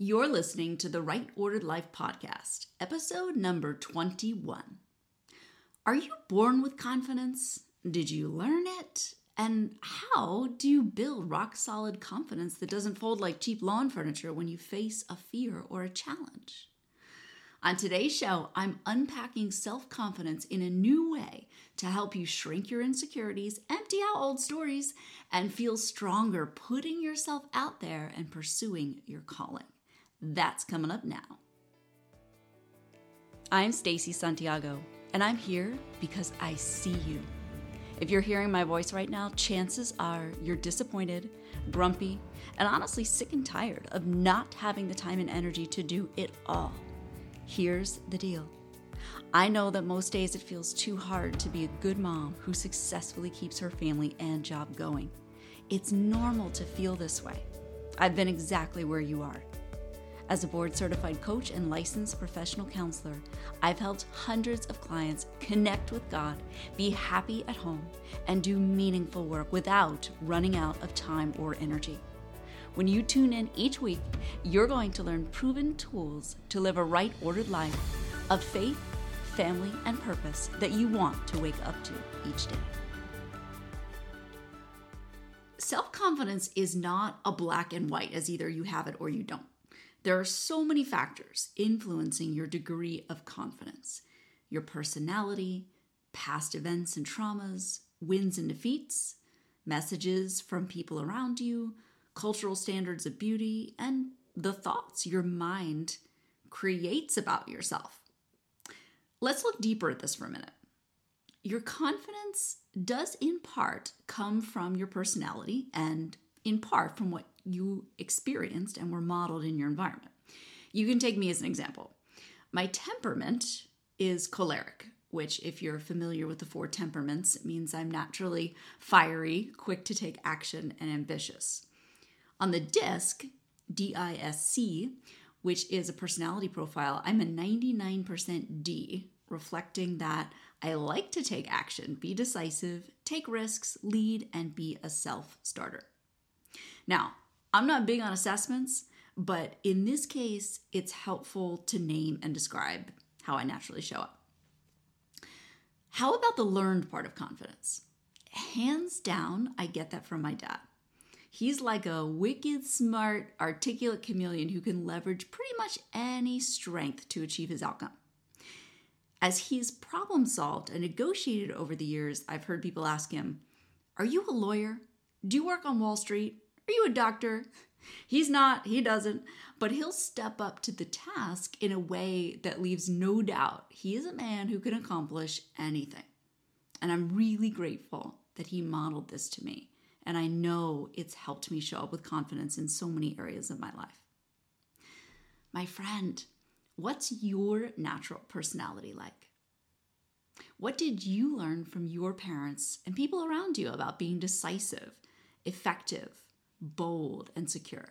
You're listening to the Right Ordered Life podcast, episode number 21. Are you born with confidence? Did you learn it? And how do you build rock solid confidence that doesn't fold like cheap lawn furniture when you face a fear or a challenge? On today's show, I'm unpacking self confidence in a new way to help you shrink your insecurities, empty out old stories, and feel stronger putting yourself out there and pursuing your calling. That's coming up now. I'm Stacy Santiago, and I'm here because I see you. If you're hearing my voice right now, chances are you're disappointed, grumpy, and honestly sick and tired of not having the time and energy to do it all. Here's the deal I know that most days it feels too hard to be a good mom who successfully keeps her family and job going. It's normal to feel this way. I've been exactly where you are. As a board certified coach and licensed professional counselor, I've helped hundreds of clients connect with God, be happy at home, and do meaningful work without running out of time or energy. When you tune in each week, you're going to learn proven tools to live a right ordered life of faith, family, and purpose that you want to wake up to each day. Self confidence is not a black and white as either you have it or you don't. There are so many factors influencing your degree of confidence your personality, past events and traumas, wins and defeats, messages from people around you, cultural standards of beauty, and the thoughts your mind creates about yourself. Let's look deeper at this for a minute. Your confidence does, in part, come from your personality and in part from what you experienced and were modeled in your environment. You can take me as an example. My temperament is choleric, which, if you're familiar with the four temperaments, it means I'm naturally fiery, quick to take action, and ambitious. On the DISC, D I S C, which is a personality profile, I'm a 99% D, reflecting that I like to take action, be decisive, take risks, lead, and be a self starter. Now, I'm not big on assessments, but in this case, it's helpful to name and describe how I naturally show up. How about the learned part of confidence? Hands down, I get that from my dad. He's like a wicked smart, articulate chameleon who can leverage pretty much any strength to achieve his outcome. As he's problem solved and negotiated over the years, I've heard people ask him, Are you a lawyer? Do you work on Wall Street? Are you a doctor? He's not, he doesn't, but he'll step up to the task in a way that leaves no doubt he is a man who can accomplish anything. And I'm really grateful that he modeled this to me. And I know it's helped me show up with confidence in so many areas of my life. My friend, what's your natural personality like? What did you learn from your parents and people around you about being decisive, effective, bold, and secure?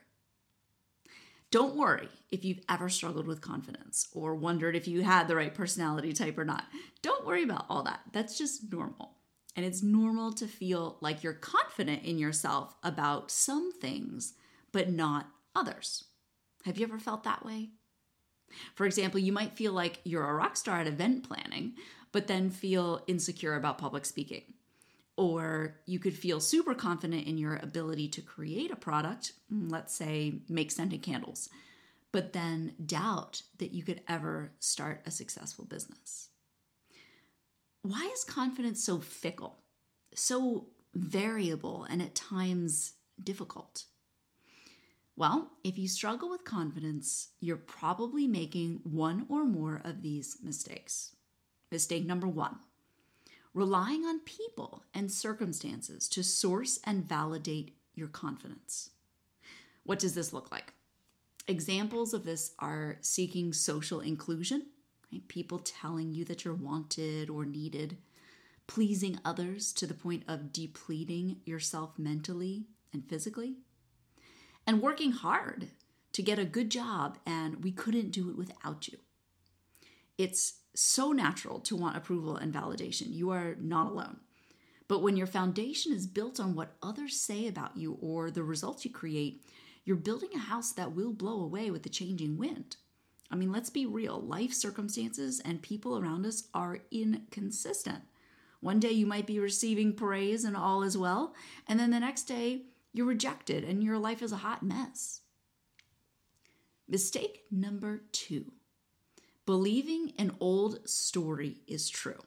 Don't worry if you've ever struggled with confidence or wondered if you had the right personality type or not. Don't worry about all that. That's just normal. And it's normal to feel like you're confident in yourself about some things, but not others. Have you ever felt that way? For example, you might feel like you're a rock star at event planning, but then feel insecure about public speaking. Or you could feel super confident in your ability to create a product, mm, let's say make scented candles, but then doubt that you could ever start a successful business. Why is confidence so fickle, so variable, and at times difficult? Well, if you struggle with confidence, you're probably making one or more of these mistakes. Mistake number one relying on people and circumstances to source and validate your confidence. What does this look like? Examples of this are seeking social inclusion, right? people telling you that you're wanted or needed, pleasing others to the point of depleting yourself mentally and physically, and working hard to get a good job, and we couldn't do it without you. It's so natural to want approval and validation. You are not alone. But when your foundation is built on what others say about you or the results you create, you're building a house that will blow away with the changing wind. I mean, let's be real life circumstances and people around us are inconsistent. One day you might be receiving praise and all is well, and then the next day you're rejected and your life is a hot mess. Mistake number two believing an old story is true.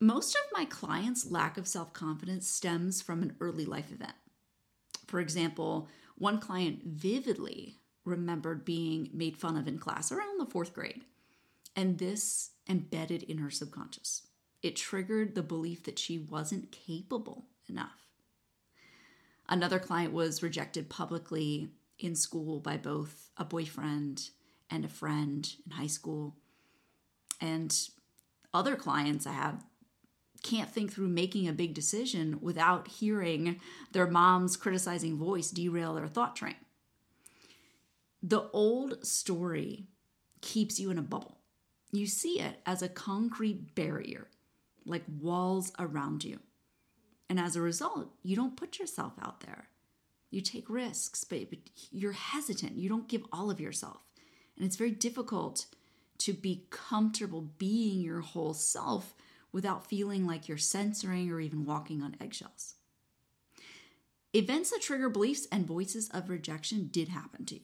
Most of my clients' lack of self confidence stems from an early life event. For example, one client vividly remembered being made fun of in class around the fourth grade, and this embedded in her subconscious. It triggered the belief that she wasn't capable enough. Another client was rejected publicly in school by both a boyfriend and a friend in high school. And other clients I have can't think through making a big decision without hearing their mom's criticizing voice derail their thought train. The old story keeps you in a bubble. You see it as a concrete barrier, like walls around you. And as a result, you don't put yourself out there. You take risks, but, you're hesitant. You don't give all of yourself. And it's very difficult to be comfortable being your whole self without feeling like you're censoring or even walking on eggshells. Events that trigger beliefs and voices of rejection did happen to you.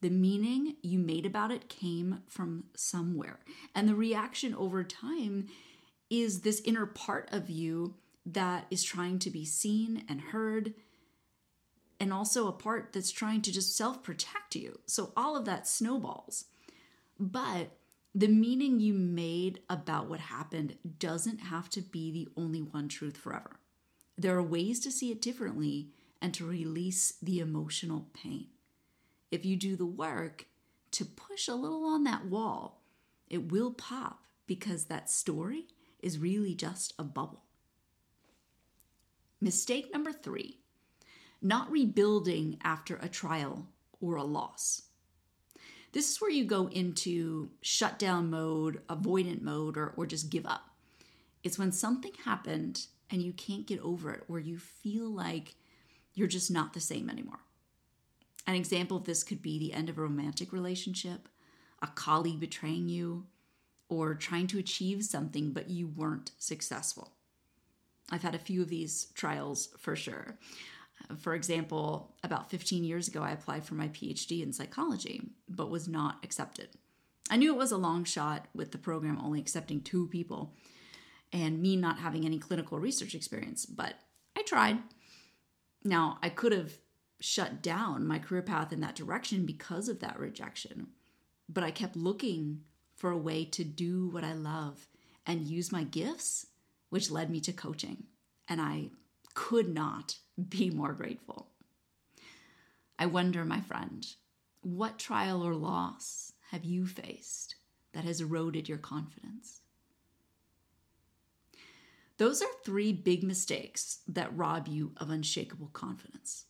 The meaning you made about it came from somewhere. And the reaction over time is this inner part of you that is trying to be seen and heard, and also a part that's trying to just self protect you. So all of that snowballs. But the meaning you made about what happened doesn't have to be the only one truth forever. There are ways to see it differently and to release the emotional pain. If you do the work to push a little on that wall, it will pop because that story is really just a bubble. Mistake number three not rebuilding after a trial or a loss. This is where you go into shutdown mode, avoidant mode, or, or just give up. It's when something happened and you can't get over it, or you feel like you're just not the same anymore. An example of this could be the end of a romantic relationship, a colleague betraying you, or trying to achieve something but you weren't successful. I've had a few of these trials for sure. For example, about 15 years ago, I applied for my PhD in psychology, but was not accepted. I knew it was a long shot with the program only accepting two people and me not having any clinical research experience, but I tried. Now, I could have shut down my career path in that direction because of that rejection, but I kept looking for a way to do what I love and use my gifts, which led me to coaching. And I could not be more grateful. I wonder, my friend, what trial or loss have you faced that has eroded your confidence? Those are three big mistakes that rob you of unshakable confidence.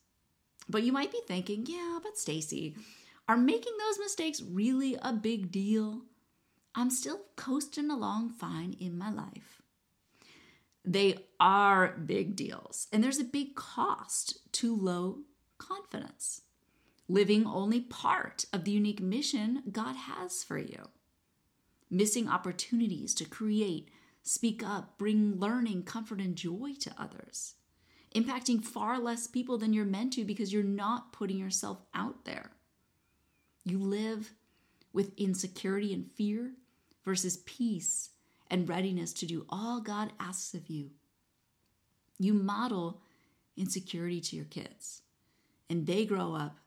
But you might be thinking, yeah, but Stacy, are making those mistakes really a big deal? I'm still coasting along fine in my life. They are big deals, and there's a big cost to low confidence, living only part of the unique mission God has for you, missing opportunities to create, speak up, bring learning, comfort, and joy to others, impacting far less people than you're meant to because you're not putting yourself out there. You live with insecurity and fear versus peace and readiness to do all God asks of you. You model insecurity to your kids, and they grow up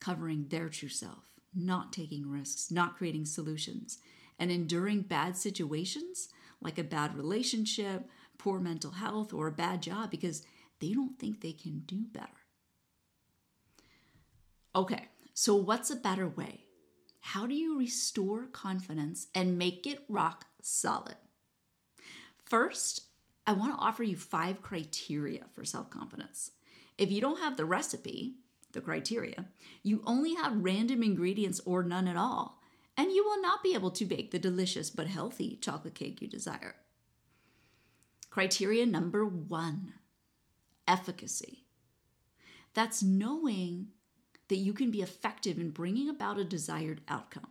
covering their true self, not taking risks, not creating solutions, and enduring bad situations like a bad relationship, poor mental health, or a bad job because they don't think they can do better. Okay, so what's a better way? How do you restore confidence and make it rock solid? First, I want to offer you five criteria for self confidence. If you don't have the recipe, the criteria, you only have random ingredients or none at all, and you will not be able to bake the delicious but healthy chocolate cake you desire. Criteria number one efficacy. That's knowing that you can be effective in bringing about a desired outcome.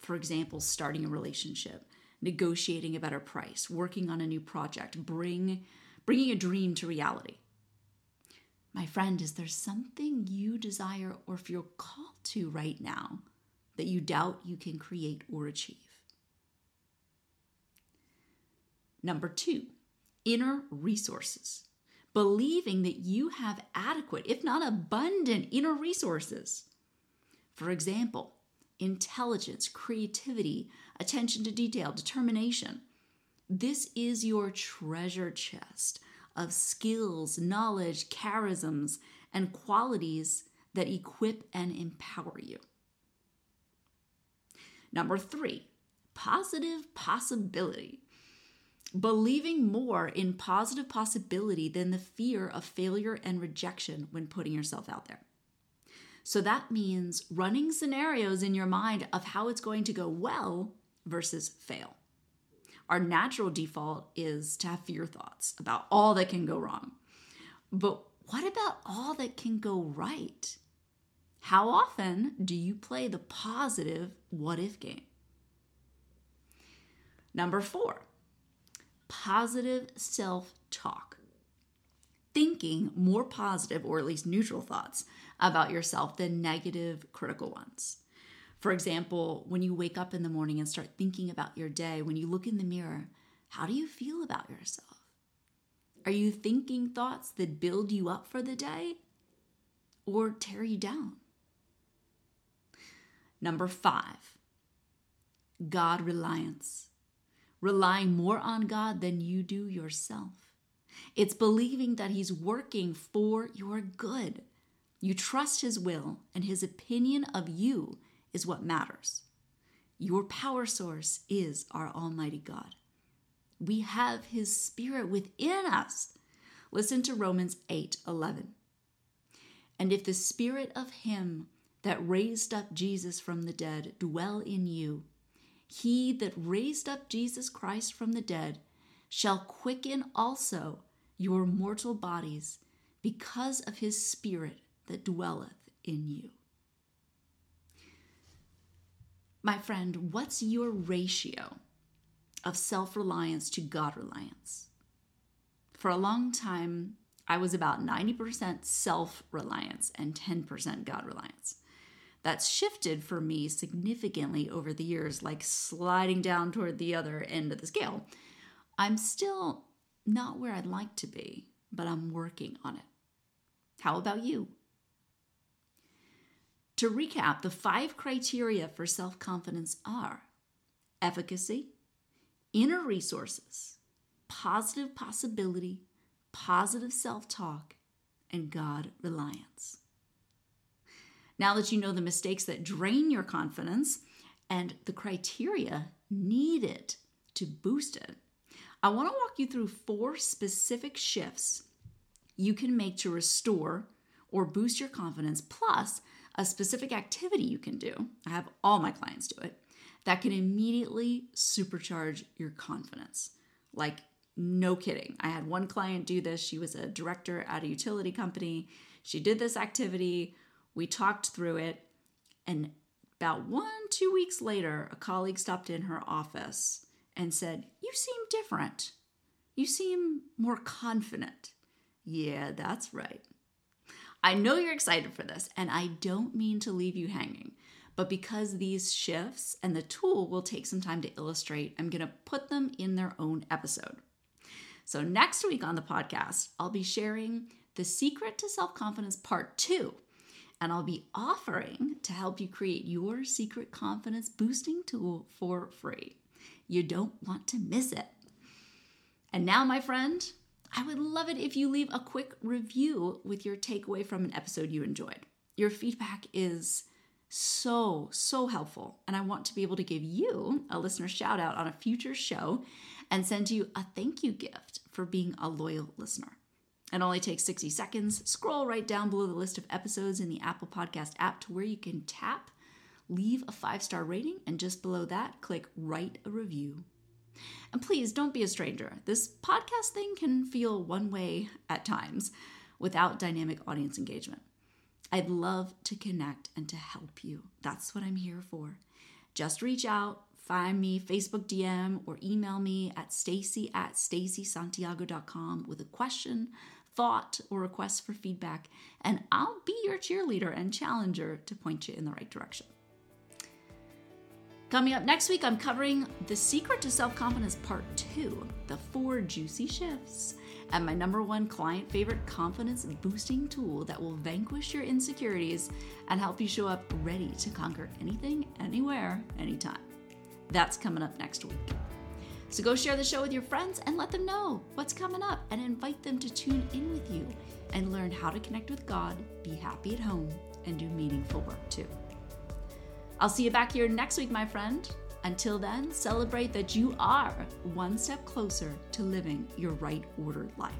For example, starting a relationship, negotiating a better price, working on a new project, bring, bringing a dream to reality. My friend, is there something you desire or feel called to right now that you doubt you can create or achieve? Number two, inner resources. Believing that you have adequate, if not abundant, inner resources. For example, intelligence, creativity, attention to detail, determination. This is your treasure chest of skills, knowledge, charisms, and qualities that equip and empower you. Number three, positive possibility. Believing more in positive possibility than the fear of failure and rejection when putting yourself out there. So that means running scenarios in your mind of how it's going to go well versus fail. Our natural default is to have fear thoughts about all that can go wrong. But what about all that can go right? How often do you play the positive what if game? Number four, positive self talk. Thinking more positive or at least neutral thoughts about yourself than negative critical ones. For example, when you wake up in the morning and start thinking about your day, when you look in the mirror, how do you feel about yourself? Are you thinking thoughts that build you up for the day or tear you down? Number five, God reliance. Relying more on God than you do yourself. It's believing that He's working for your good. You trust His will and His opinion of you is what matters. Your power source is our Almighty God. We have His Spirit within us. Listen to Romans 8 11. And if the Spirit of Him that raised up Jesus from the dead dwell in you, He that raised up Jesus Christ from the dead shall quicken also your mortal bodies because of His Spirit that dwelleth in you. My friend, what's your ratio of self reliance to God reliance? For a long time, I was about 90% self reliance and 10% God reliance. That's shifted for me significantly over the years, like sliding down toward the other end of the scale. I'm still not where I'd like to be, but I'm working on it. How about you? To recap, the five criteria for self confidence are efficacy, inner resources, positive possibility, positive self talk, and God reliance. Now that you know the mistakes that drain your confidence and the criteria needed to boost it, I want to walk you through four specific shifts you can make to restore or boost your confidence, plus a specific activity you can do. I have all my clients do it that can immediately supercharge your confidence. Like, no kidding. I had one client do this. She was a director at a utility company. She did this activity. We talked through it. And about one, two weeks later, a colleague stopped in her office and said, You seem different. You seem more confident. Yeah, that's right. I know you're excited for this, and I don't mean to leave you hanging. But because these shifts and the tool will take some time to illustrate, I'm going to put them in their own episode. So, next week on the podcast, I'll be sharing the secret to self confidence part two. And I'll be offering to help you create your secret confidence boosting tool for free. You don't want to miss it. And now, my friend, I would love it if you leave a quick review with your takeaway from an episode you enjoyed. Your feedback is so, so helpful. And I want to be able to give you a listener shout out on a future show and send you a thank you gift for being a loyal listener. It only takes 60 seconds. Scroll right down below the list of episodes in the Apple Podcast app to where you can tap, leave a five star rating, and just below that, click write a review and please don't be a stranger. This podcast thing can feel one way at times, without dynamic audience engagement. I'd love to connect and to help you. That's what I'm here for. Just reach out, find me Facebook DM or email me at stacy at stacysantiago.com with a question, thought, or request for feedback, and I'll be your cheerleader and challenger to point you in the right direction. Coming up next week, I'm covering The Secret to Self Confidence Part 2 The Four Juicy Shifts and my number one client favorite confidence boosting tool that will vanquish your insecurities and help you show up ready to conquer anything, anywhere, anytime. That's coming up next week. So go share the show with your friends and let them know what's coming up and invite them to tune in with you and learn how to connect with God, be happy at home, and do meaningful work too. I'll see you back here next week, my friend. Until then, celebrate that you are one step closer to living your right ordered life.